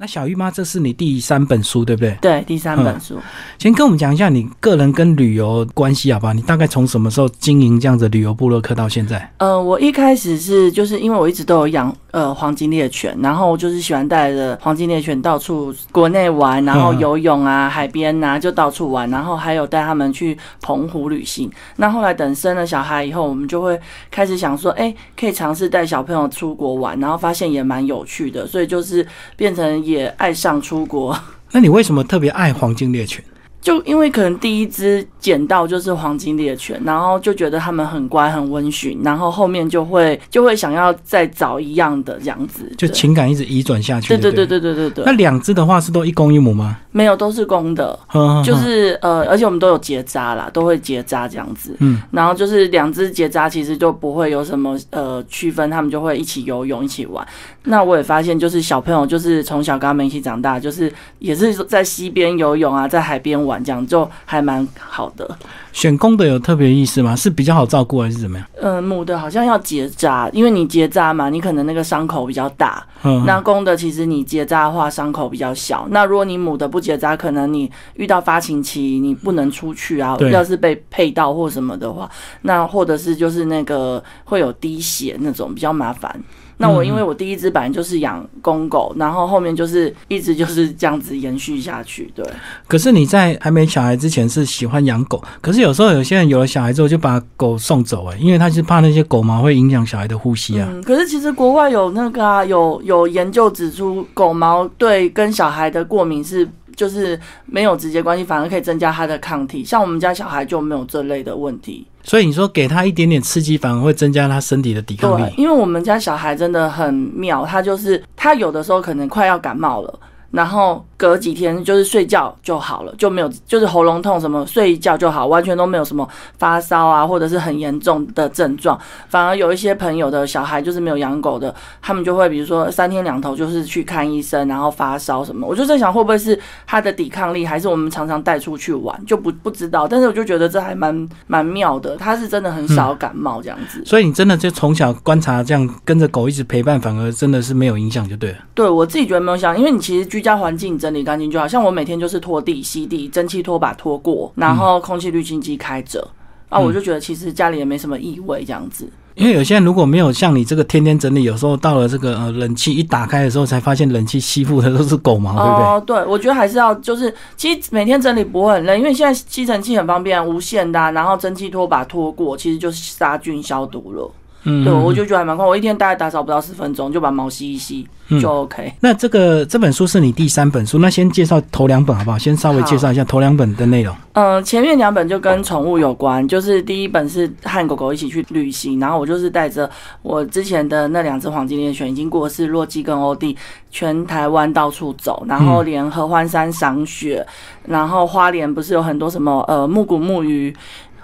那小玉妈，这是你第三本书，对不对？对，第三本书。先跟我们讲一下你个人跟旅游关系，好不好？你大概从什么时候经营这样子旅游部落客到现在？呃，我一开始是就是因为我一直都有养呃黄金猎犬，然后就是喜欢带着黄金猎犬到处国内玩，然后游泳啊、海边呐就到处玩，然后还有带他们去澎湖旅行。那后来等生了小孩以后，我们就会开始想说，哎，可以尝试带小朋友出国玩，然后发现也蛮有趣的，所以就是变成。也爱上出国，那你为什么特别爱黄金猎犬？就因为可能第一只捡到就是黄金猎犬，然后就觉得它们很乖很温驯，然后后面就会就会想要再找一样的这样子，就情感一直移转下去。对对对对对对对。那两只的话是都一公一母吗？没有，都是公的。就是呃，而且我们都有结扎啦，都会结扎这样子。嗯。然后就是两只结扎，其实就不会有什么呃区分，它们就会一起游泳一起玩。那我也发现，就是小朋友就是从小跟他们一起长大，就是也是在溪边游泳啊，在海边。玩这样就还蛮好的。选公的有特别意思吗？是比较好照顾还是怎么样？嗯，母的好像要结扎，因为你结扎嘛，你可能那个伤口比较大。嗯，那公的其实你结扎的话伤口比较小。那如果你母的不结扎，可能你遇到发情期你不能出去啊，要是被配到或什么的话，那或者是就是那个会有滴血那种比较麻烦。那我因为我第一只本来就是养公狗，然后后面就是一直就是这样子延续下去，对。可是你在还没小孩之前是喜欢养狗，可是有时候有些人有了小孩之后就把狗送走，哎，因为他是怕那些狗毛会影响小孩的呼吸啊。嗯，可是其实国外有那个啊，有有研究指出，狗毛对跟小孩的过敏是就是没有直接关系，反而可以增加他的抗体。像我们家小孩就没有这类的问题。所以你说给他一点点刺激，反而会增加他身体的抵抗力。因为我们家小孩真的很妙，他就是他有的时候可能快要感冒了，然后。隔几天就是睡觉就好了，就没有就是喉咙痛什么睡一觉就好，完全都没有什么发烧啊或者是很严重的症状。反而有一些朋友的小孩就是没有养狗的，他们就会比如说三天两头就是去看医生，然后发烧什么。我就在想会不会是他的抵抗力，还是我们常常带出去玩就不 不知道。但是我就觉得这还蛮蛮妙的，他是真的很少感冒这样子。所以你真的就从小观察这样跟着狗一直陪伴，反而真的是没有影响就对了。对我自己觉得没有影响，因为你其实居家环境整理干净就好，像我每天就是拖地、吸地、蒸汽拖把拖过，然后空气滤清机开着，啊，我就觉得其实家里也没什么异味这样子。因为有些人如果没有像你这个天天整理，有时候到了这个呃冷气一打开的时候，才发现冷气吸附的都是狗毛，对不对？哦，对，我觉得还是要就是，其实每天整理不会很累，因为现在吸尘器很方便，无线的，然后蒸汽拖把拖过，其实就是杀菌消毒了。嗯，对，我就觉得还蛮快，我一天大概打扫不到十分钟，就把毛吸一吸就 OK。那这个这本书是你第三本书，那先介绍头两本好不好？先稍微介绍一下头两本的内容。嗯，前面两本就跟宠物有关，就是第一本是和狗狗一起去旅行，然后我就是带着我之前的那两只黄金猎犬，已经过世洛基跟欧弟，全台湾到处走，然后连合欢山赏雪，然后花莲不是有很多什么呃木谷木鱼。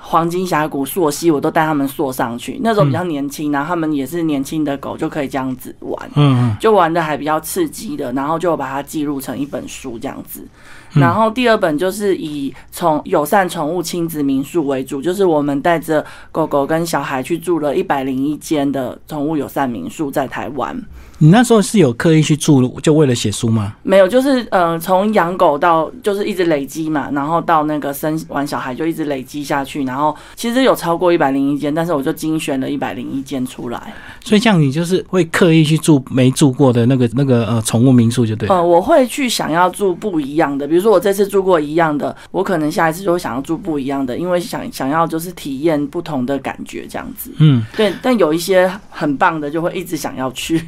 黄金峡谷、溯溪，我都带他们溯上去。那时候比较年轻，然后他们也是年轻的狗，就可以这样子玩，嗯，就玩的还比较刺激的，然后就把它记录成一本书这样子。然后第二本就是以宠友善宠物亲子民宿为主，就是我们带着狗狗跟小孩去住了一百零一间的宠物友善民宿，在台湾。你那时候是有刻意去住，就为了写书吗？没有，就是呃，从养狗到就是一直累积嘛，然后到那个生完小孩就一直累积下去，然后其实有超过一百零一间，但是我就精选了一百零一间出来。所以像你就是会刻意去住没住过的那个那个呃宠物民宿就对。呃，我会去想要住不一样的，比如说我这次住过一样的，我可能下一次就会想要住不一样的，因为想想要就是体验不同的感觉这样子。嗯，对。但有一些很棒的，就会一直想要去。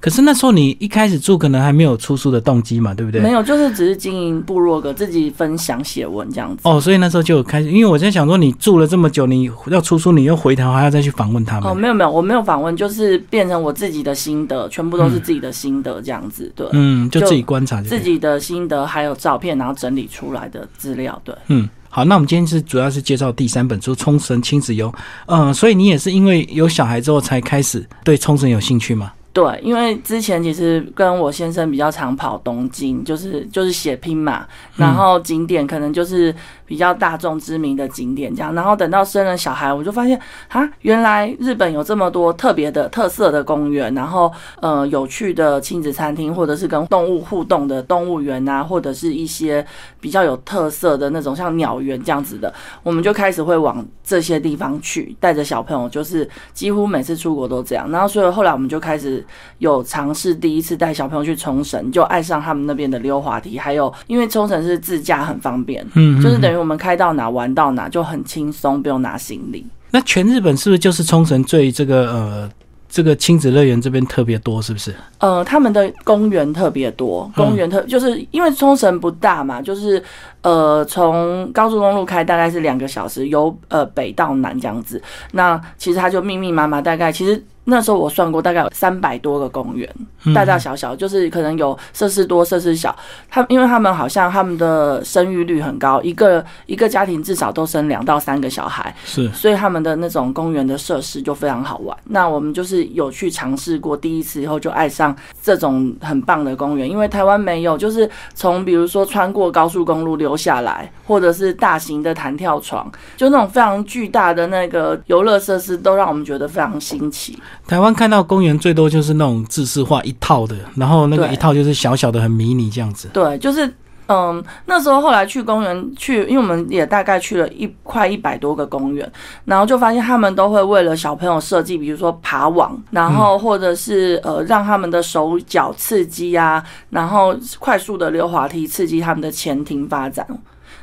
可是那时候你一开始住可能还没有出书的动机嘛，对不对？没有，就是只是经营部落格，自己分享写文这样子。哦，所以那时候就开始，因为我在想说，你住了这么久，你要出书，你又回头还要再去访问他们。哦，没有没有，我没有访问，就是变成我自己的心得，全部都是自己的心得这样子。对，嗯，就自己观察自己的心得，还有照片，然后整理出来的资料。对，嗯。好，那我们今天是主要是介绍第三本书《冲绳亲子游》。嗯，所以你也是因为有小孩之后才开始对冲绳有兴趣吗？对，因为之前其实跟我先生比较常跑东京，就是就是血拼嘛，然后景点可能就是比较大众知名的景点这样，然后等到生了小孩，我就发现啊，原来日本有这么多特别的特色的公园，然后呃有趣的亲子餐厅，或者是跟动物互动的动物园啊，或者是一些比较有特色的那种像鸟园这样子的，我们就开始会往这些地方去，带着小朋友，就是几乎每次出国都这样，然后所以后来我们就开始。有尝试第一次带小朋友去冲绳，就爱上他们那边的溜滑梯，还有因为冲绳是自驾很方便，嗯，就是等于我们开到哪玩到哪就很轻松，不用拿行李。那全日本是不是就是冲绳最这个呃这个亲子乐园这边特别多，是不是？呃，他们的公园特别多，公园特就是因为冲绳不大嘛，就是呃从高速公路开大概是两个小时，由呃北到南这样子。那其实它就密密麻麻，大概其实。那时候我算过，大概有三百多个公园，大大小小，就是可能有设施多、设施小。他因为他们好像他们的生育率很高，一个一个家庭至少都生两到三个小孩，是，所以他们的那种公园的设施就非常好玩。那我们就是有去尝试过第一次以后，就爱上这种很棒的公园，因为台湾没有，就是从比如说穿过高速公路流下来，或者是大型的弹跳床，就那种非常巨大的那个游乐设施，都让我们觉得非常新奇。台湾看到公园最多就是那种自式化一套的，然后那个一套就是小小的很迷你这样子。对，就是嗯，那时候后来去公园去，因为我们也大概去了一快一百多个公园，然后就发现他们都会为了小朋友设计，比如说爬网，然后或者是呃让他们的手脚刺激啊，然后快速的溜滑梯刺激他们的前庭发展，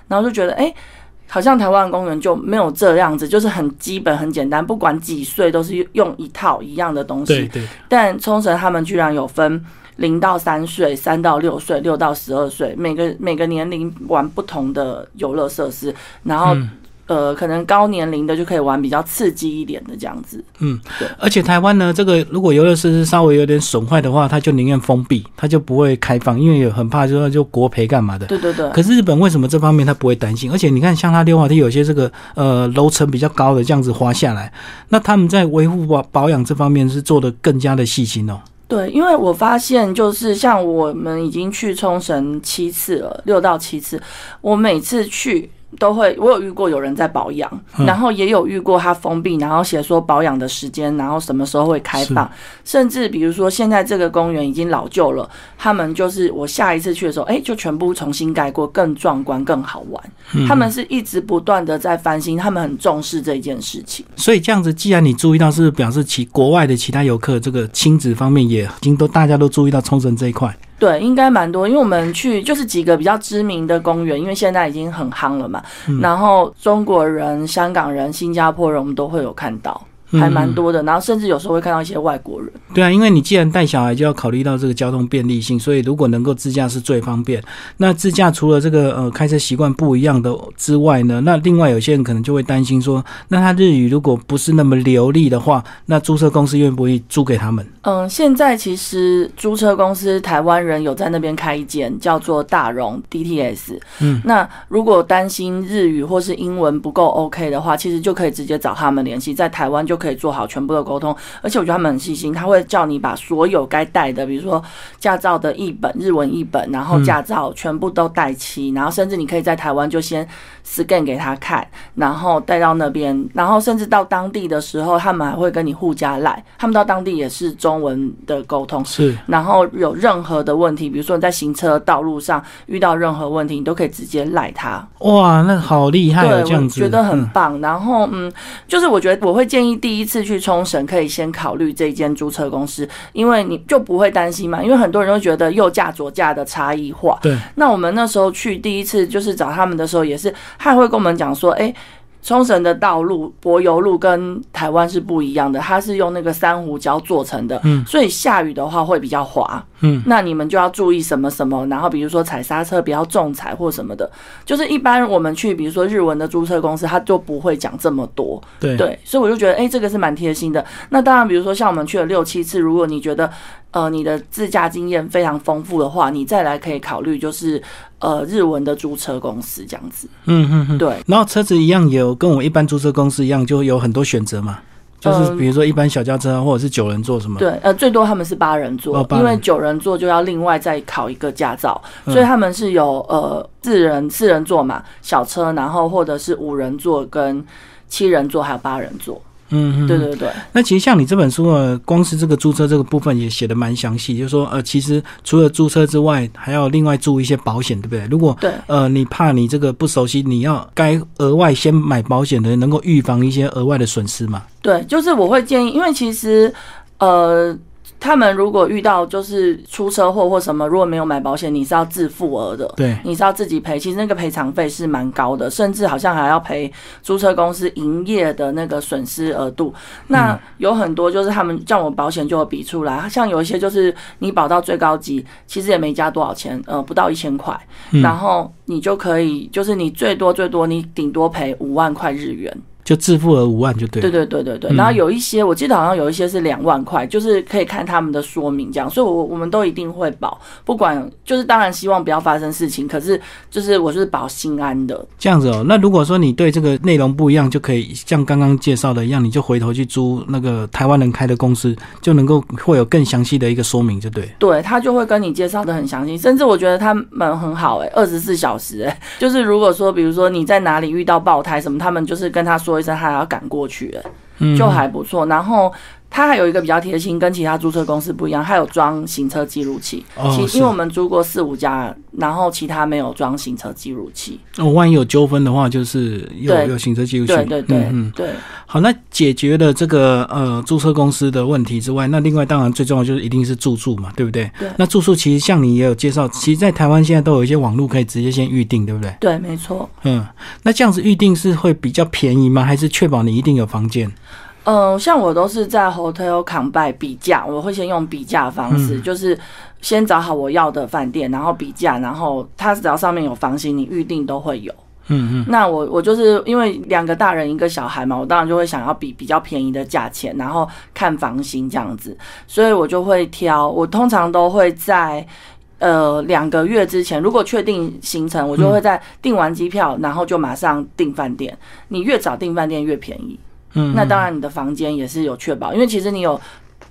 然后就觉得哎。好像台湾公园就没有这样子，就是很基本、很简单，不管几岁都是用一套一样的东西。对对。但冲绳他们居然有分零到三岁、三到六岁、六到十二岁，每个每个年龄玩不同的游乐设施，然后。呃，可能高年龄的就可以玩比较刺激一点的这样子。嗯，对。而且台湾呢，这个如果游乐设施稍微有点损坏的话，他就宁愿封闭，他就不会开放，因为有很怕就说就国赔干嘛的。对对对。可是日本为什么这方面他不会担心？而且你看，像他溜滑梯有些这个呃楼层比较高的这样子滑下来，那他们在维护保保养这方面是做的更加的细心哦。对，因为我发现就是像我们已经去冲绳七次了，六到七次，我每次去。都会，我有遇过有人在保养，然后也有遇过他封闭，然后写说保养的时间，然后什么时候会开放，甚至比如说现在这个公园已经老旧了，他们就是我下一次去的时候，哎，就全部重新盖过，更壮观、更好玩。他们是一直不断的在翻新，他们很重视这件事情。所以这样子，既然你注意到，是表示其国外的其他游客这个亲子方面也已经都大家都注意到冲绳这一块。对，应该蛮多，因为我们去就是几个比较知名的公园，因为现在已经很夯了嘛。然后中国人、香港人、新加坡人，我们都会有看到。还蛮多的，然后甚至有时候会看到一些外国人。对啊，因为你既然带小孩，就要考虑到这个交通便利性，所以如果能够自驾是最方便。那自驾除了这个呃开车习惯不一样的之外呢，那另外有些人可能就会担心说，那他日语如果不是那么流利的话，那租车公司愿不愿意租给他们？嗯，现在其实租车公司台湾人有在那边开一间叫做大荣 DTS。嗯，那如果担心日语或是英文不够 OK 的话，其实就可以直接找他们联系，在台湾就可以做好全部的沟通。而且我觉得他们很细心，他会叫你把所有该带的，比如说驾照的一本、日文一本，然后驾照全部都带齐，然后甚至你可以在台湾就先 scan 给他看，然后带到那边，然后甚至到当地的时候，他们还会跟你互加赖，他们到当地也是中。文的沟通是，然后有任何的问题，比如说你在行车道路上遇到任何问题，你都可以直接赖他。哇，那好厉害，对，这样子觉得很棒。然后，嗯，就是我觉得我会建议第一次去冲绳可以先考虑这间租车公司，因为你就不会担心嘛。因为很多人都觉得右驾左驾的差异化。对，那我们那时候去第一次就是找他们的时候，也是他会跟我们讲说，哎。冲绳的道路柏油路跟台湾是不一样的，它是用那个珊瑚礁做成的，嗯，所以下雨的话会比较滑，嗯，那你们就要注意什么什么，然后比如说踩刹车不要重踩或什么的，就是一般我们去比如说日文的租车公司，他就不会讲这么多，对。对，所以我就觉得哎，这个是蛮贴心的。那当然，比如说像我们去了六七次，如果你觉得呃你的自驾经验非常丰富的话，你再来可以考虑就是。呃，日文的租车公司这样子，嗯嗯嗯，对。然后车子一样有跟我一般租车公司一样，就有很多选择嘛。就是嗯比如说一般小轿车或者是九人座什么？对，呃，最多他们是八人座，哦人因为九人座就要另外再考一个驾照，嗯所以他们是有呃四人四人座嘛，小车，然后或者是五人座跟七人座，还有八人座。嗯嗯，对对对，那其实像你这本书呢，光是这个租车这个部分也写的蛮详细，就是说呃，其实除了租车之外，还要另外注意一些保险，对不对？如果对呃你怕你这个不熟悉，你要该额外先买保险的，能够预防一些额外的损失嘛。对，就是我会建议，因为其实呃。他们如果遇到就是出车祸或什么，如果没有买保险，你是要自付额的。对，你是要自己赔，其实那个赔偿费是蛮高的，甚至好像还要赔租车公司营业的那个损失额度。那有很多就是他们叫我保险就有比出来，像有一些就是你保到最高级，其实也没加多少钱，呃，不到一千块，嗯然后你就可以就是你最多最多你顶多赔五万块日元。就自付额五万就对了。对对对对对，嗯然后有一些我记得好像有一些是两万块，就是可以看他们的说明这样，所以我我们都一定会保，不管就是当然希望不要发生事情，可是就是我是保心安的。这样子哦，那如果说你对这个内容不一样，就可以像刚刚介绍的一样，你就回头去租那个台湾人开的公司，就能够会有更详细的一个说明，就对。对他就会跟你介绍的很详细，甚至我觉得他们很好哎、二十四小时哎、就是如果说比如说你在哪里遇到爆胎什么，他们就是跟他说一声，他还要赶过去就还不错。然后他还有一个比较贴心，跟其他租车公司不一样，它有装行车记录器。哦其因为我们租过四五家，然后其他没有装行车记录器。哦，万一有纠纷的话，就是有有行车记录器。对对对、对好，那解决了这个呃租车公司的问题之外，那另外当然最重要就是一定是住宿嘛，对不对？对那住宿其实像你也有介绍，其实，在台湾现在都有一些网络可以直接先预定，对不对？对，没错。嗯，那这样子预定是会比较便宜吗？还是确保你一定有房间？嗯、像我都是在 Hotel Combine 比价，我会先用比价方式，嗯就是先找好我要的饭店，然后比价，然后它只要上面有房型，你预定都会有。嗯嗯，那我我就是因为两个大人一个小孩嘛，我当然就会想要比比较便宜的价钱，然后看房型这样子，所以我就会挑。我通常都会在呃两个月之前，如果确定行程，我就会在订完机票，然后就马上订饭店。你越早订饭店越便宜。嗯，那当然你的房间也是有确保，因为其实你有。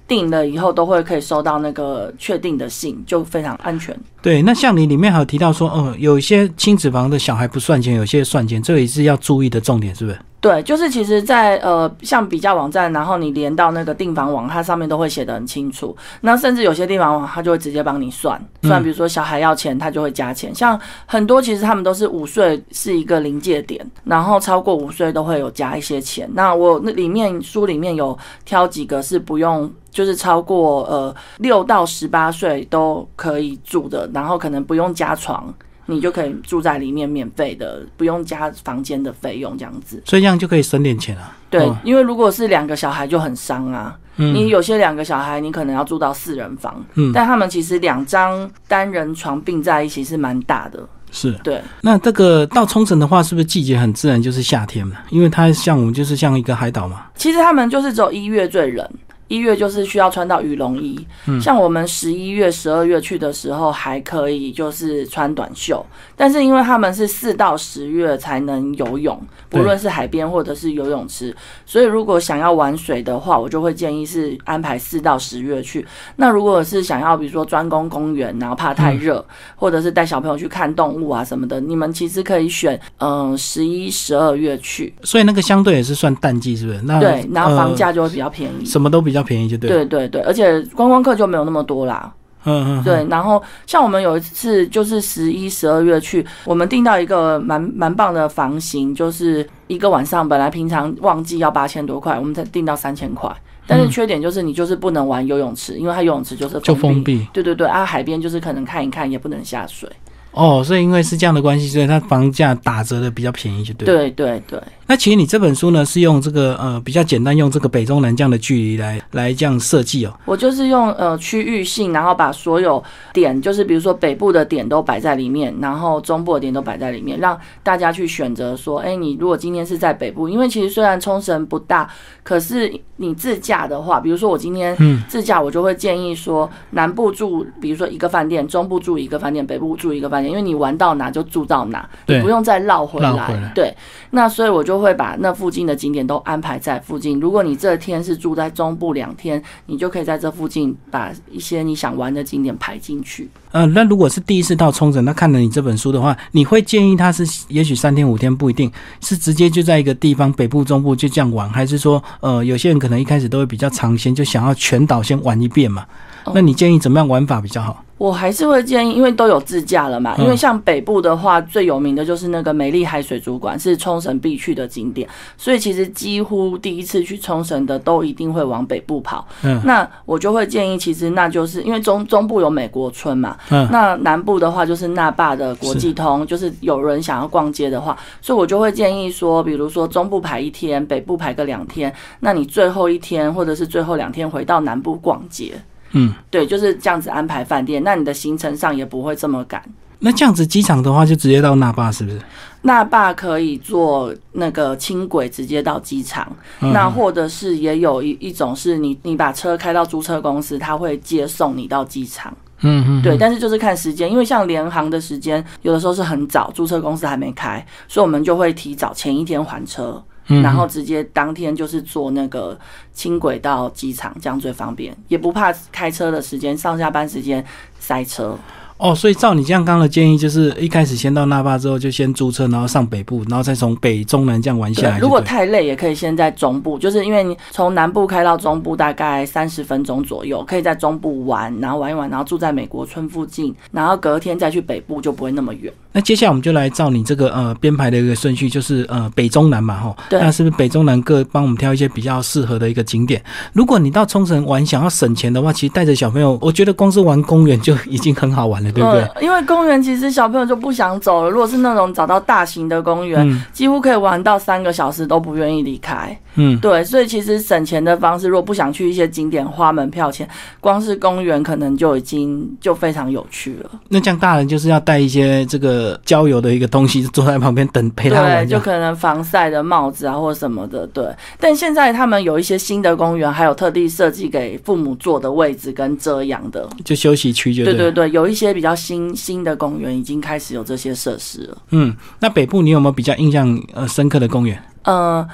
订了以后都会可以收到那个确定的信，就非常安全。对。那像你里面还有提到说，哦，有一些亲子房的小孩不算钱，有些算钱，这也是要注意的重点，是不是？对，就是其实在，呃像比价网站，然后你连到那个订房网，它上面都会写的很清楚。那甚至有些订房网，它就会直接帮你算算，比如说小孩要钱，它就会加钱。像很多其实他们都是五岁是一个临界点，然后超过五岁都会有加一些钱。那我那里面书里面有挑几个是不用。就是超过呃六到十八岁都可以住的，然后可能不用加床，你就可以住在里面免费的，不用加房间的费用这样子。所以这样就可以省点钱啊。对哦，因为如果是两个小孩就很伤啊。嗯你有些两个小孩，你可能要住到四人房，嗯但他们其实两张单人床并在一起是蛮大的。是。对，那这个到冲绳的话，是不是季节很自然就是夏天嘛？因为它像我们就是像一个海岛嘛。其实他们就是只有一月最冷。一月就是需要穿到羽绒衣，嗯像我们十一月、十二月去的时候还可以，就是穿短袖。但是因为他们是四到十月才能游泳，不论是海边或者是游泳池，所以如果想要玩水的话，我就会建议是安排四到十月去。那如果是想要比如说专攻公园，然后怕太热，或者是带小朋友去看动物啊什么的，你们其实可以选嗯十一、十二月去，所以那个相对也是算淡季，是不是？那对，然后房呃价就会比较便宜。什么都比较便宜，就对。，对对对，而且观光客就没有那么多啦。嗯嗯，对，然后像我们有一次就是十一、十二月去，我们订到一个蛮蛮棒的房型，就是一个晚上本来平常旺季要八千多块，我们才订到三千块。但是嗯缺点就是你就是不能玩游泳池，因为它游泳池就是就封封闭。对对对，啊，海边就是可能看一看，也不能下水。哦，所以因为是这样的关系，所以它房价打折的比较便宜，就对。。对对对，那其实你这本书呢，是用这个呃比较简单，用这个北中南这样的距离来来这样设计哦。我就是用呃区域性，然后把所有点，就是比如说北部的点都摆在里面，然后中部的点都摆在里面，让大家去选择说，哎，你如果今天是在北部，因为其实虽然冲绳不大，可是你自驾的话，比如说我今天嗯自驾，我就会建议说，南部住，比如说一个饭店，中部住一个饭店，北部住一个饭店，点，因为你玩到哪就住到哪，你对不用再绕回来。对，那所以我就会把那附近的景点都安排在附近。如果你这天是住在中部两天，你就可以在这附近把一些你想玩的景点排进去。呃，那如果是第一次到冲绳，那看了你这本书的话，你会建议他是也许三天五天不一定是直接就在一个地方北部、中部就这样玩，还是说呃有些人可能一开始都会比较尝鲜，就想要全岛先玩一遍嘛？哦那你建议怎么样玩法比较好？我还是会建议，因为都有自驾了嘛。嗯因为像北部的话，最有名的就是那个美丽海水族馆，是冲绳必去的景点。所以其实几乎第一次去冲绳的都一定会往北部跑。嗯那我就会建议，其实那就是因为中中部有美国村嘛，嗯那南部的话就是那霸的国际通，就是有人想要逛街的话，所以我就会建议说，比如说中部排一天，北部排个两天，那你最后一天或者是最后两天回到南部逛街。嗯，对，就是这样子安排饭店，那你的行程上也不会这么赶。那这样子机场的话就直接到那霸是不是？那霸可以坐那个轻轨直接到机场，嗯那或者是也有一一种是你你把车开到租车公司，他会接送你到机场。嗯嗯，对，但是就是看时间，因为像联航的时间有的时候是很早，租车公司还没开，所以我们就会提早前一天还车。然后直接当天就是坐那个轻轨到机场，这样最方便，也不怕开车的时间上下班时间塞车。哦，所以照你这样刚刚的建议，就是一开始先到那霸之后就先租车，然后上北部，然后再从北中南这样玩下来。如果太累，也可以先在中部，就是因为你从南部开到中部大概三十分钟左右，可以在中部玩，然后玩一玩，然后住在美国村附近，然后隔天再去北部，就不会那么远。那接下来我们就来照你这个呃编排的一个顺序，就是呃北中南嘛，吼，对那是不是北中南各帮我们挑一些比较适合的一个景点？如果你到冲绳玩想要省钱的话，其实带着小朋友，我觉得光是玩公园就已经很好玩了，对不对？呃因为公园其实小朋友就不想走了。如果是那种找到大型的公园，嗯几乎可以玩到三个小时都不愿意离开。嗯，对，所以其实省钱的方式，如果不想去一些景点花门票钱，光是公园可能就已经就非常有趣了。那这样大人就是要带一些这个郊游的一个东西，坐在旁边等陪他对。就可能防晒的帽子啊，或者什么的。对，但现在他们有一些新的公园，还有特地设计给父母坐的位置跟遮阳的。就休息区就。对对对，有一些比较新新的公园已经开始有这些设施了。嗯，那北部你有没有比较印象呃深刻的公园？呃，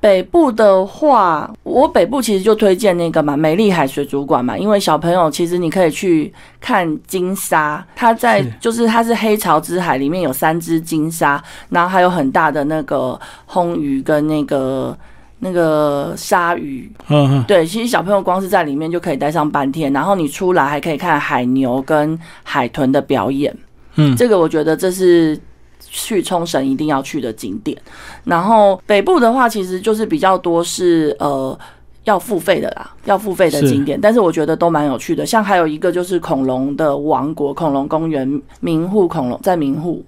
北部的话，我北部其实就推荐那个嘛，美丽海水族馆嘛，因为小朋友其实你可以去看金鲨，它在是就是它是黑潮之海里面有三只金鲨，然后还有很大的那个红鱼跟那个。那个鲨鱼，嗯嗯，对，其实小朋友光是在里面就可以待上半天，然后你出来还可以看海牛跟海豚的表演。嗯这个我觉得这是去冲绳一定要去的景点。然后北部的话，其实就是比较多是呃。要付费的啦，要付费的景点，但是我觉得都蛮有趣的。像还有一个就是恐龙的王国恐龙公园，名护恐龙在名护，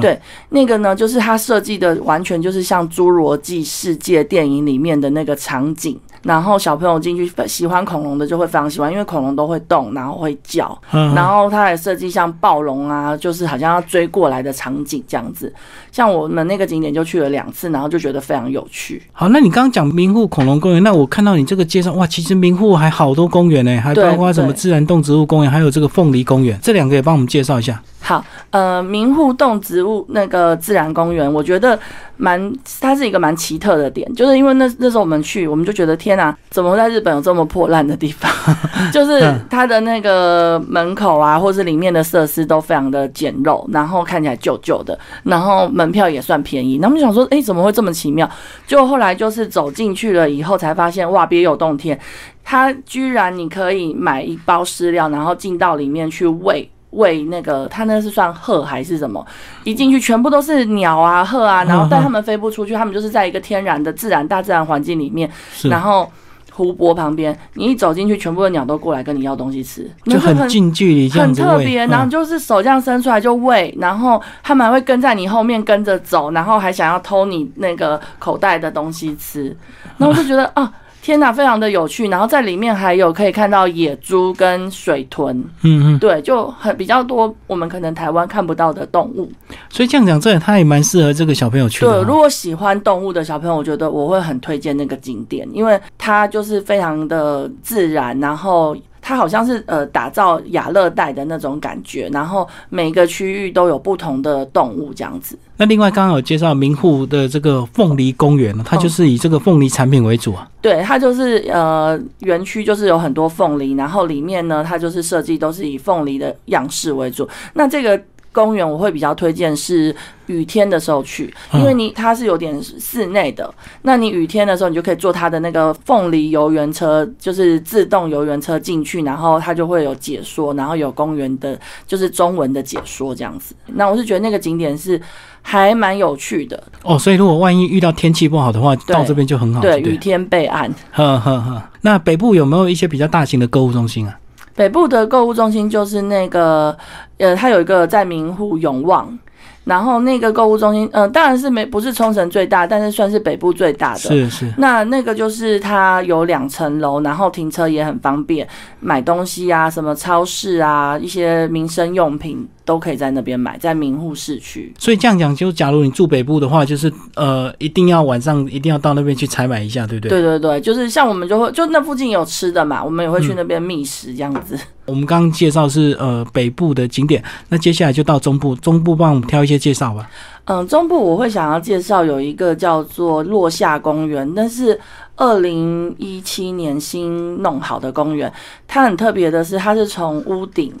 对那个呢，就是它设计的完全就是像《侏罗纪世界》电影里面的那个场景。然后小朋友进去喜欢恐龙的就会非常喜欢，因为恐龙都会动，然后会叫，嗯，然后它还设计像暴龙啊，就是好像要追过来的场景这样子。像我们那个景点就去了两次，然后就觉得非常有趣。好，那你刚刚讲明户恐龙公园，那我看到你这个介绍，哇，其实明户还好多公园呢，还包括什么自然动植物公园，还有这个凤梨公园，这两个也帮我们介绍一下。好，呃，明户动植物那个自然公园，我觉得蛮，它是一个蛮奇特的点，就是因为那那时候我们去，我们就觉得天哪，怎么在日本有这么破烂的地方？就是它的那个门口啊，或是里面的设施都非常的简陋，然后看起来旧旧的，然后门票也算便宜。那我们就想说，诶，怎么会这么奇妙？结果后来就是走进去了以后，才发现哇，别有洞天，它居然你可以买一包饲料，然后进到里面去喂。喂，那个它那是算鹤还是什么？一进去全部都是鸟啊、鹤啊，然后但它们飞不出去，它们就是在一个天然的自然大自然环境里面，然后湖泊旁边，你一走进去，全部的鸟都过来跟你要东西吃，就很近距离很特别，然后嗯就是手这样伸出来就喂，然后他们还会跟在你后面跟着走，然后还想要偷你那个口袋的东西吃，然后我就觉得啊。天哪，非常的有趣，然后在里面还有可以看到野猪跟水豚，嗯嗯，对，就很比较多我们可能台湾看不到的动物。所以这样讲，这它也蛮适合这个小朋友去的对，哦。如果喜欢动物的小朋友，我觉得我会很推荐那个景点，因为它就是非常的自然，然后它好像是呃打造亚热带的那种感觉，然后每个区域都有不同的动物这样子。那另外刚刚有介绍明户的这个凤梨公园，它就是以这个凤梨产品为主啊。对，它就是呃园区就是有很多凤梨，然后里面呢它就是设计都是以凤梨的样式为主。那这个公园我会比较推荐是。雨天的时候去，因为你它是有点室内的，那你雨天的时候，你就可以坐它的那个凤梨游园车，就是自动游园车进去，然后它就会有解说，然后有公园的，就是中文的解说这样子。那我是觉得那个景点是还蛮有趣的哦。所以如果万一遇到天气不好的话，到这边就很好。对，雨天备案。呵呵呵。那北部有没有一些比较大型的购物中心啊？北部的购物中心就是那个，呃，它有一个在明湖永旺。然后那个购物中心，嗯，当然是没不是冲绳最大，但是算是北部最大的。是是。那那个就是它有两层楼，然后停车也很方便，买东西啊，什么超市啊，一些民生用品。都可以在那边买，在名户市区。所以这样讲，就假如你住北部的话，就是呃，一定要晚上一定要到那边去采买一下，对不对？对对对，就是像我们就会就那附近有吃的嘛，我们也会去那边觅食这样子。我们刚刚介绍是呃北部的景点，那接下来就到中部，中部帮我们挑一些介绍吧。嗯，中部我会想要介绍有一个叫做落下公园，那是二零一七年新弄好的公园。它很特别的是，它是从屋顶。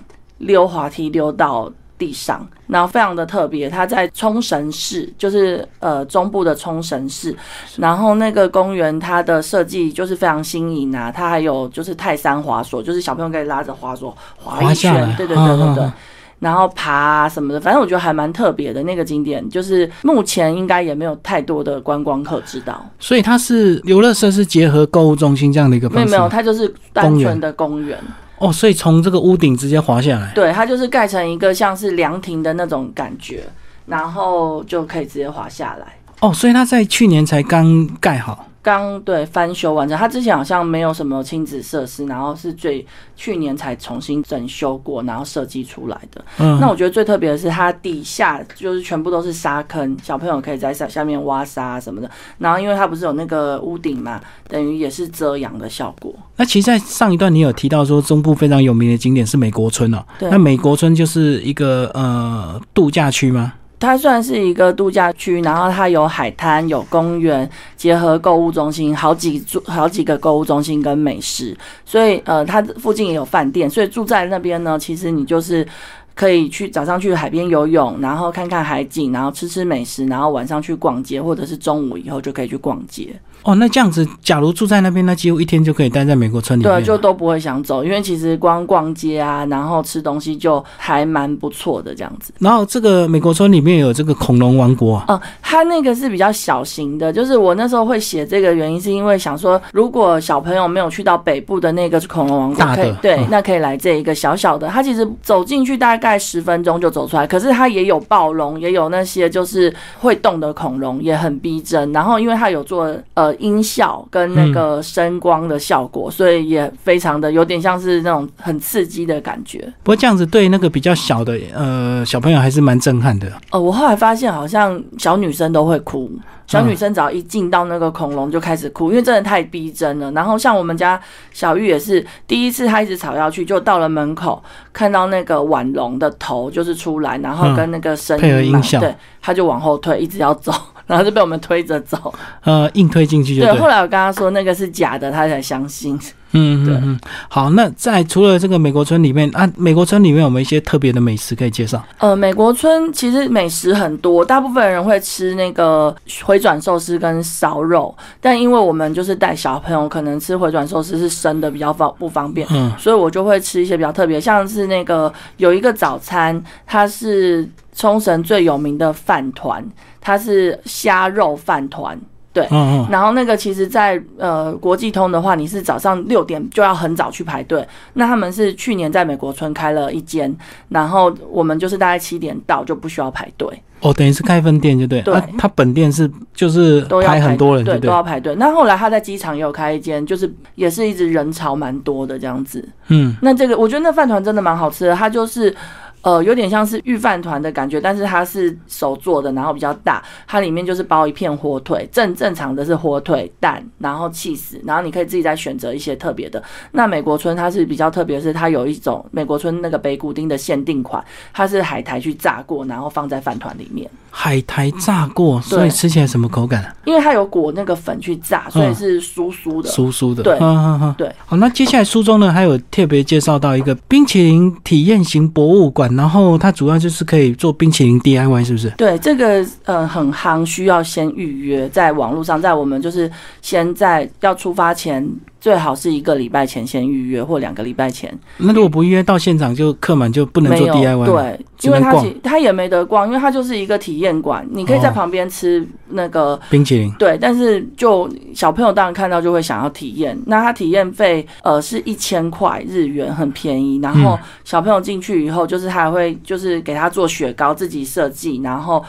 溜滑梯溜到地上，然后非常的特别。它在冲绳市，就是呃中部的冲绳市。然后那个公园它的设计就是非常新颖啊，它还有就是泰山滑索，就是小朋友可以拉着滑索滑一圈，对对对对对。然后爬啊什么的，反正我觉得还蛮特别的那个景点，就是目前应该也没有太多的观光客知道。所以它是游乐设施结合购物中心这样的一个方式。没有没有，它就是单纯的公园。哦，所以从这个屋顶直接滑下来，对，它就是盖成一个像是凉亭的那种感觉，然后就可以直接滑下来。哦，所以它在去年才刚盖好。刚对翻修完成，它之前好像没有什么亲子设施，然后是最去年才重新整修过，然后设计出来的。嗯，那我觉得最特别的是它底下就是全部都是沙坑，小朋友可以在下下面挖沙什么的。然后因为它不是有那个屋顶嘛，等于也是遮阳的效果。那其实，在上一段你有提到说中部非常有名的景点是美国村哦，对，那美国村就是一个呃度假区吗？它算是一个度假区，然后它有海滩、有公园，结合购物中心，好几住好几个购物中心跟美食，所以呃，它附近也有饭店，所以住在那边呢，其实你就是可以去早上去海边游泳，然后看看海景，然后吃吃美食，然后晚上去逛街，或者是中午以后就可以去逛街。哦，那这样子，假如住在那边，那几乎一天就可以待在美国村里面。对，就都不会想走，因为其实光逛街啊，然后吃东西就还蛮不错的这样子。然后这个美国村里面有这个恐龙王国啊。嗯，它那个是比较小型的，就是我那时候会写这个原因，是因为想说，如果小朋友没有去到北部的那个恐龙王国，对，那可以来这一个小小的。它其实走进去大概十分钟就走出来，可是它也有暴龙，也有那些就是会动的恐龙，也很逼真。然后因为它有做呃。音效跟那个声光的效果，所以也非常的有点像是那种很刺激的感觉。不过这样子对那个比较小的呃小朋友还是蛮震撼的。呃，我后来发现好像小女生都会哭，小女生只要一进到那个恐龙就开始哭，因为真的太逼真了。然后像我们家小玉也是第一次，她一直吵要去，就到了门口看到那个婉龙的头就是出来，然后跟那个声音音效，对，她就往后退，一直要走。然后就被我们推着走，呃，硬推进去就对。后来我跟他说那个是假的，他才相信。嗯，对，嗯。好，那在除了这个美国村里面啊，美国村里面有没有一些特别的美食可以介绍？呃，美国村其实美食很多，大部分人会吃那个回转寿司跟烧肉，但因为我们就是带小朋友，可能吃回转寿司是生的比较方不方便，嗯，所以我就会吃一些比较特别，像是那个有一个早餐，它是冲绳最有名的饭团。它是虾肉饭团，对，然后那个其实，在呃国际通的话，你是早上六点就要很早去排队。那他们是去年在美国村开了一间，然后我们就是大概七点到就不需要排队。哦，等于是开分店就对。对，他本店是就是都要排很多人，对，都要排队。那后来他在机场也有开一间，就是也是一直人潮蛮多的这样子。嗯，那这个我觉得那饭团真的蛮好吃的，它就是。呃，有点像是御饭团的感觉，但是它是手做的，然后比较大，它里面就是包一片火腿，正正常的是火腿蛋，然后气死，然后你可以自己再选择一些特别的。那美国村它是比较特别，是它有一种美国村那个北谷丁的限定款，它是海苔去炸过，然后放在饭团里面。海苔炸过，所以吃起来什么口感啊？因为它有裹那个粉去炸，所以是酥酥的。酥酥的。对嗯嗯嗯对，好，那接下来书中呢还有特别介绍到一个冰淇淋体验型博物馆，然后它主要就是可以做冰淇淋 DIY，是不是？对，这个呃很夯，需要先预约，在网络上，在我们就是先在要出发前，最好是一个礼拜前先预约，或两个礼拜前。那如果不预约到现场就客满就不能做 DIY 对，因为它其它也没得逛，因为它就是一个体验馆，你可以在哦旁边吃那个。冰淇淋。对，但是就小朋友当然看到就会想要体验，那他体验费呃是一千块日元，很便宜。然后嗯小朋友进去以后，就是他还会就是给他做雪糕，自己设计，然后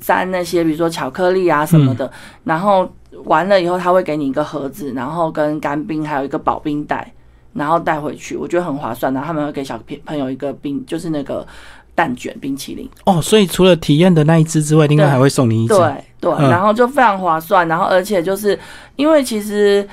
沾那些比如说巧克力啊什么的，嗯然后完了以后他会给你一个盒子，然后跟干冰还有一个保冰袋，然后带回去，我觉得很划算。然后他们会给小朋友一个冰，就是那个蛋卷冰淇淋。哦，所以除了体验的那一只之外，另外还会送你一只。对对，嗯然后就非常划算，然后而且就是因为其实。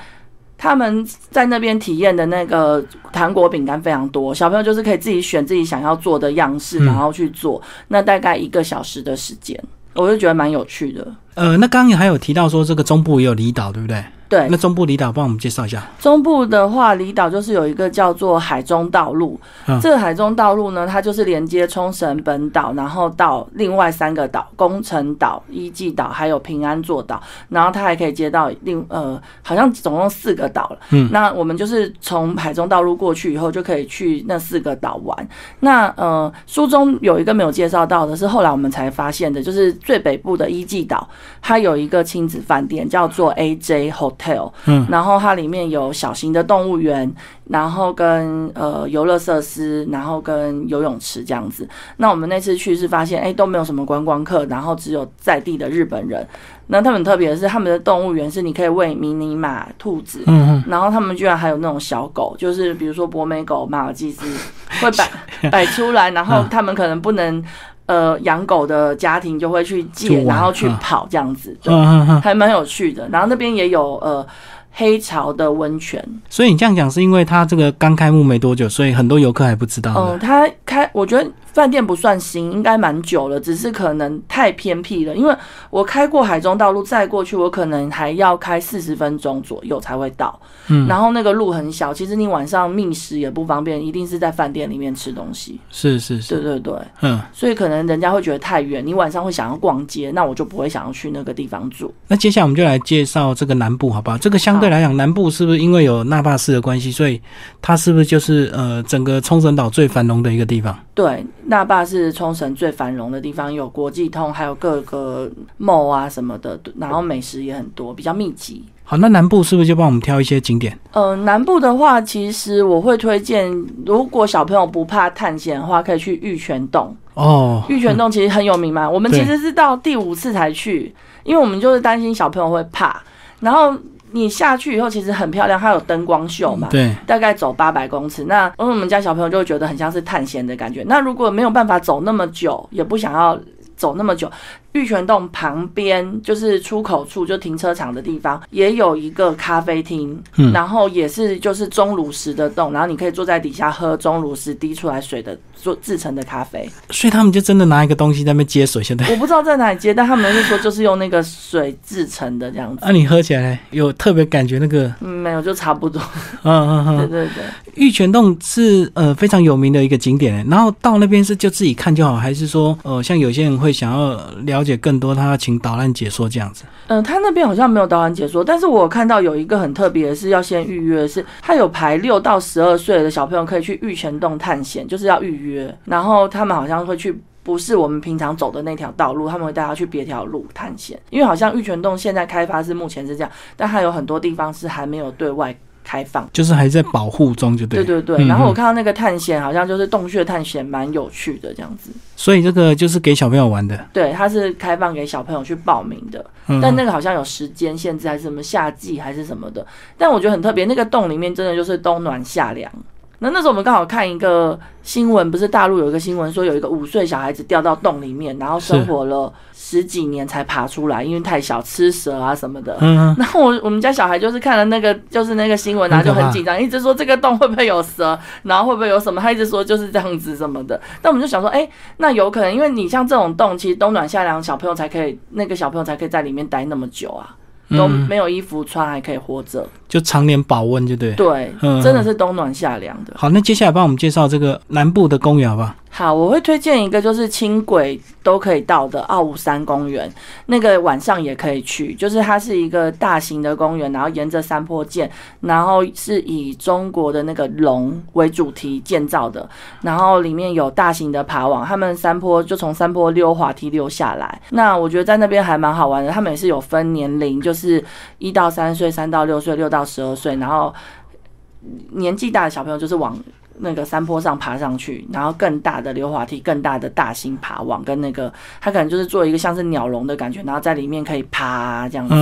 他们在那边体验的那个糖果饼干非常多，小朋友就是可以自己选自己想要做的样式，嗯然后去做。那大概一个小时的时间，我就觉得蛮有趣的。呃，那刚刚还有提到说这个中部也有离岛，对不对？对那，中部离岛帮我们介绍一下。中部的话，离岛就是有一个叫做海中道路。嗯这个海中道路呢，它就是连接冲绳本岛，然后到另外三个岛：宫城岛、伊纪岛，还有平安座岛。然后它还可以接到另呃，好像总共四个岛了。嗯那我们就是从海中道路过去以后，就可以去那四个岛玩。那呃，书中有一个没有介绍到的是，后来我们才发现的，就是最北部的伊纪岛，它有一个亲子饭店叫做 AJ Hotel。嗯，然后它里面有小型的动物园，然后跟呃游乐设施，然后跟游泳池这样子。那我们那次去是发现，哎，都没有什么观光客，然后只有在地的日本人。那他们特别的是，他们的动物园是你可以喂迷你马、兔子，嗯嗯，然后他们居然还有那种小狗，就是比如说博美狗、马尔济斯会摆 摆出来，然后他们可能不能呃养狗的家庭就会去借，然后去嗯跑这样子，对。还蛮有趣的。然后那边也有呃黑潮的温泉，所以你这样讲是因为它这个刚开幕没多久，所以很多游客还不知道嗯、呢。它开我觉得饭店不算新，应该蛮久了，只是可能太偏僻了。因为我开过海中道路，再过去我可能还要开四十分钟左右才会到。嗯，然后那个路很小，其实你晚上觅食也不方便，一定是在饭店里面吃东西。是是对是，对对，嗯。所以可能人家会觉得太远，你晚上会想要逛街，那我就不会想要去那个地方住。那接下来我们就来介绍这个南部，好不好？这个相对来讲，南部是不是因为有那霸市的关系，所以它是不是就是呃整个冲绳岛最繁荣的一个地方？对，那霸是冲绳最繁荣的地方，有国际通，还有各个 mall 啊什么的，然后美食也很多，比较密集。好，那南部是不是就帮我们挑一些景点？呃，南部的话，其实我会推荐，如果小朋友不怕探险的话，可以去玉泉洞。哦，玉泉洞其实很有名嘛，我们其实是到第五次才去，因为我们就是担心小朋友会怕。然后你下去以后，其实很漂亮，它有灯光秀嘛。对，大概走八百公尺，那因为我们家小朋友就会觉得很像是探险的感觉。那如果没有办法走那么久，也不想要走那么久，玉泉洞旁边就是出口处，就停车场的地方，也有一个咖啡厅，嗯然后也是就是钟乳石的洞，然后你可以坐在底下喝钟乳石滴出来水的做制成的咖啡。所以他们就真的拿一个东西在那边接水，现在。我不知道在哪里接，但他们是说就是用那个水制成的这样子。啊，你喝起来有特别感觉那个，嗯，没有，就差不多。嗯嗯嗯，对对对。玉泉洞是呃非常有名的一个景点欸，然后到那边是就自己看就好，还是说呃像有些人会想要了解更多，他要请导览解说这样子？嗯，他那边好像没有导览解说，但是我看到有一个很特别的是要先预约，是他有排六到十二岁的小朋友可以去玉泉洞探险，就是要预约，然后他们好像会去。不是我们平常走的那条道路，他们会带他去别条路探险，因为好像玉泉洞现在开发是目前是这样，但还有很多地方是还没有对外开放。就是还在保护中，就对。对对对，嗯然后我嗯看到那个探险好像就是洞穴探险，蛮有趣的这样子。所以这个就是给小朋友玩的。对，它是开放给小朋友去报名的。嗯，但那个好像有时间限制，还是什么夏季还是什么的。但我觉得很特别，那个洞里面真的就是冬暖夏凉，那那时候我们刚好看一个新闻，不是大陆有一个新闻说有一个五岁小孩子掉到洞里面，然后生活了十几年才爬出来，因为太小吃蛇啊什么的。嗯，然后我我们家小孩就是看了那个就是那个新闻，然后就很紧张，一直说这个洞会不会有蛇，然后会不会有什么，他一直说就是这样子什么的。但我们就想说，哎，那有可能，因为你像这种洞，其实冬暖夏凉，小朋友才可以，那个小朋友才可以在里面待那么久啊，都没有衣服穿还可以活着。就常年保温，就对。对，真的是冬暖夏凉的。好，那接下来帮我们介绍这个南部的公园，好不好？好，我会推荐一个，就是轻轨都可以到的奥武山公园，那个晚上也可以去。就是它是一个大型的公园，然后沿着山坡建，然后是以中国的那个龙为主题建造的，然后里面有大型的爬网，他们山坡就从山坡溜滑梯溜下来。那我觉得在那边还蛮好玩的，他们也是有分年龄，就是一到三岁、三到六岁、六到十二岁，然后年纪大的小朋友就是往。那个山坡上爬上去，然后更大的溜滑梯，更大的大型爬网，跟那个它可能就是做一个像是鸟笼的感觉，然后在里面可以爬这样子。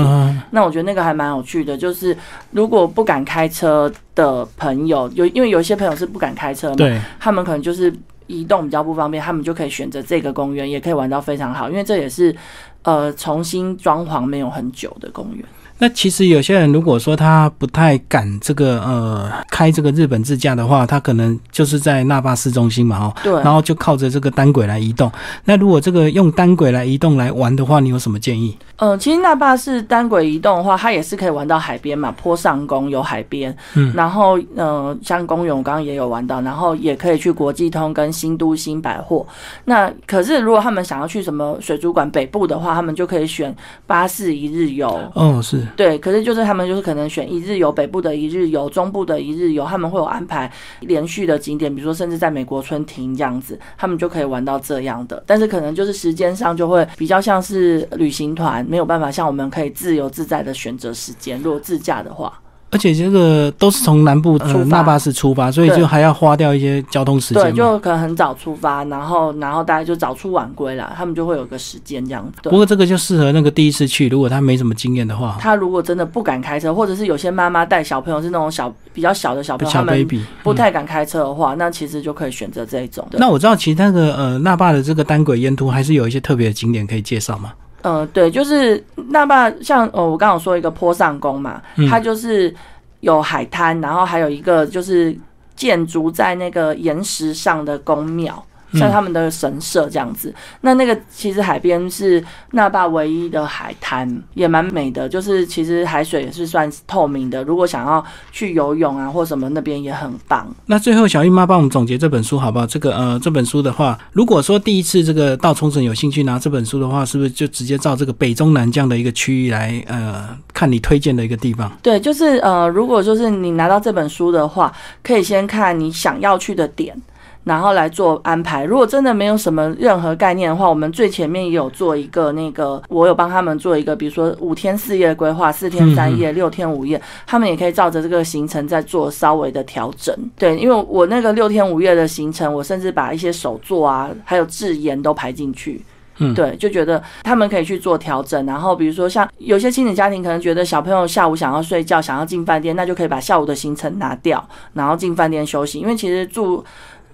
那我觉得那个还蛮有趣的，就是如果不敢开车的朋友，有因为有一些朋友是不敢开车嘛，他们可能就是移动比较不方便，他们就可以选择这个公园，也可以玩到非常好，因为这也是呃重新装潢没有很久的公园。那其实有些人如果说他不太敢这个呃开这个日本自驾的话，他可能就是在那霸市中心嘛，哦，对，然后就靠着这个单轨来移动。那如果这个用单轨来移动来玩的话，你有什么建议？嗯，其实那霸是单轨移动的话，它也是可以玩到海边嘛，坡上宫有海边，嗯，然后呃像公园我刚刚也有玩到，然后也可以去国际通跟新都新百货。那可是如果他们想要去什么水族馆北部的话，他们就可以选巴士一日游。哦，是。对，可是就是他们就是可能选一日游，北部的一日游，中部的一日游，他们会有安排连续的景点，比如说甚至在美国春庭这样子，他们就可以玩到这样的。但是可能就是时间上就会比较像是旅行团，没有办法像我们可以自由自在的选择时间，如果自驾的话。而且这个都是从南部出那霸市出发，所以就还要花掉一些交通时间。对，就可能很早出发，然后然后大家就早出晚归了，他们就会有个时间这样子。不过这个就适合那个第一次去，如果他没什么经验的话，他如果真的不敢开车，或者是有些妈妈带小朋友是那种小比较小的小朋友，他们不太敢开车的话，那其实就可以选择这一种。那我知道，其实那个呃那霸的这个单轨沿途还是有一些特别的景点可以介绍吗？嗯，对，就是那霸像呃我刚刚说一个坡上宫嘛，它就是。有海滩，然后还有一个就是建筑在那个岩石上的宫庙。像他们的神社这样子，那那个其实海边是那霸唯一的海滩，也蛮美的。就是其实海水也是算透明的，如果想要去游泳啊或什么，那边也很棒。那最后小玉妈帮我们总结这本书好不好？这个呃这本书的话，如果说第一次这个到冲绳有兴趣拿这本书的话，是不是就直接照这个北中南这样的一个区域来呃看你推荐的一个地方？对，就是呃如果就是你拿到这本书的话，可以先看你想要去的点。然后来做安排。如果真的没有什么任何概念的话，我们最前面也有做一个那个，我有帮他们做一个，比如说五天四夜的规划，四天三夜、六天五夜，他们也可以照着这个行程再做稍微的调整。对，因为我那个六天五夜的行程，我甚至把一些手作啊，还有制盐都排进去。嗯，对，就觉得他们可以去做调整。然后比如说像有些亲子家庭可能觉得小朋友下午想要睡觉，想要进饭店，那就可以把下午的行程拿掉，然后进饭店休息。因为其实住。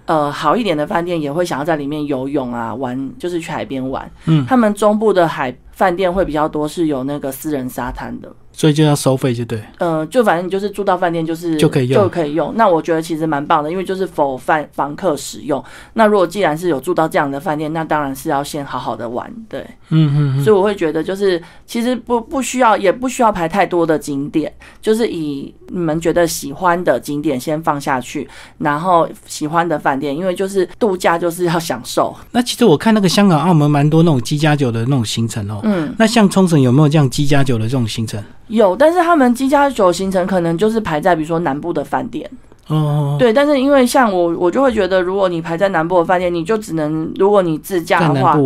呃，好一点的饭店也会想要在里面游泳啊，玩就是去海边玩。嗯，他们中部的海饭店会比较多，是有那个私人沙滩的。所以就要收费，就对。嗯，就反正你就是住到饭店，就是就可以用，就可以用。那我觉得其实蛮棒的，因为就是否饭房客使用。那如果既然是有住到这样的饭店，那当然是要先好好的玩，对。嗯嗯。所以我会觉得，就是其实不不需要，也不需要排太多的景点，就是以你们觉得喜欢的景点先放下去，然后喜欢的饭店，因为就是度假就是要享受。那其实我看那个香港、澳门蛮多那种机加酒的那种行程哦。嗯。那像冲绳有没有这样机加酒的这种行程？有，但是他们七加酒行程可能就是排在比如说南部的饭店。哦。对，但是因为像我，我就会觉得，如果你排在南部的饭店，你就只能如果你自驾的话，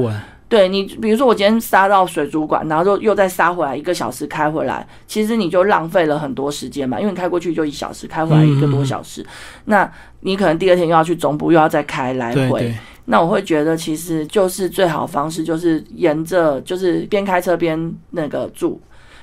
对你，比如说我今天杀到水族馆，然后就又再杀回来一个小时开回来，其实你就浪费了很多时间嘛，因为你开过去就一小时，开回来一个多小时，那你可能第二天又要去总部，又要再开来回，那我会觉得其实就是最好方式就是沿着就是边开车边那个住。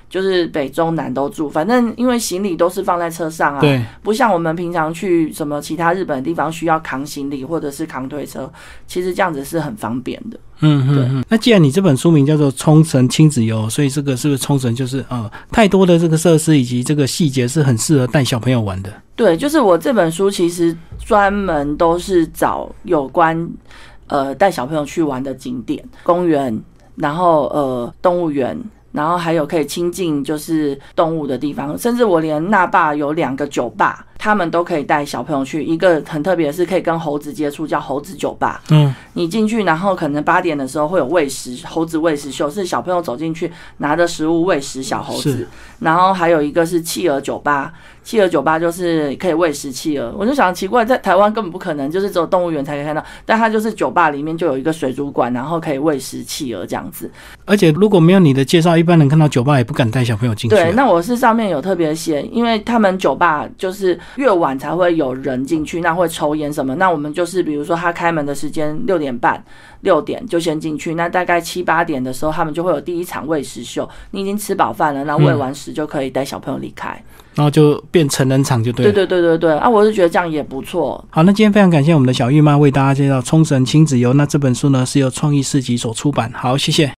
就是北中南都住，反正因为行李都是放在车上啊，对，不像我们平常去什么其他日本的地方需要扛行李或者是扛推车，其实这样子是很方便的。嗯嗯嗯。那既然你这本书名叫做《冲绳亲子游》，所以这个是不是冲绳就是呃太多的这个设施以及这个细节是很适合带小朋友玩的？对，就是我这本书其实专门都是找有关呃带小朋友去玩的景点、公园，然后呃动物园。然后还有可以亲近就是动物的地方，甚至我连那霸有两个酒吧，他们都可以带小朋友去。一个很特别的是可以跟猴子接触，叫猴子酒吧。嗯，你进去，然后可能八点的时候会有喂食猴子喂食秀，是小朋友走进去拿着食物喂食小猴子。然后还有一个是企鹅酒吧。企鹅酒吧就是可以喂食企鹅，我就想奇怪，在台湾根本不可能，就是只有动物园才可以看到，但它就是酒吧里面就有一个水族馆，然后可以喂食企鹅这样子。而且如果没有你的介绍，一般人看到酒吧也不敢带小朋友进去。对，那我是上面有特别写，因为他们酒吧就是越晚才会有人进去，那会抽烟什么，那我们就是比如说他开门的时间六点半。六点就先进去，那大概七八点的时候，他们就会有第一场喂食秀。你已经吃饱饭了，那喂完食就可以带小朋友离开，然后就变成人场就对。对对对对对，啊，我是觉得这样也不错。好，那今天非常感谢我们的小玉妈为大家介绍冲绳亲子游。那这本书呢是由创意市集所出版。好，谢谢。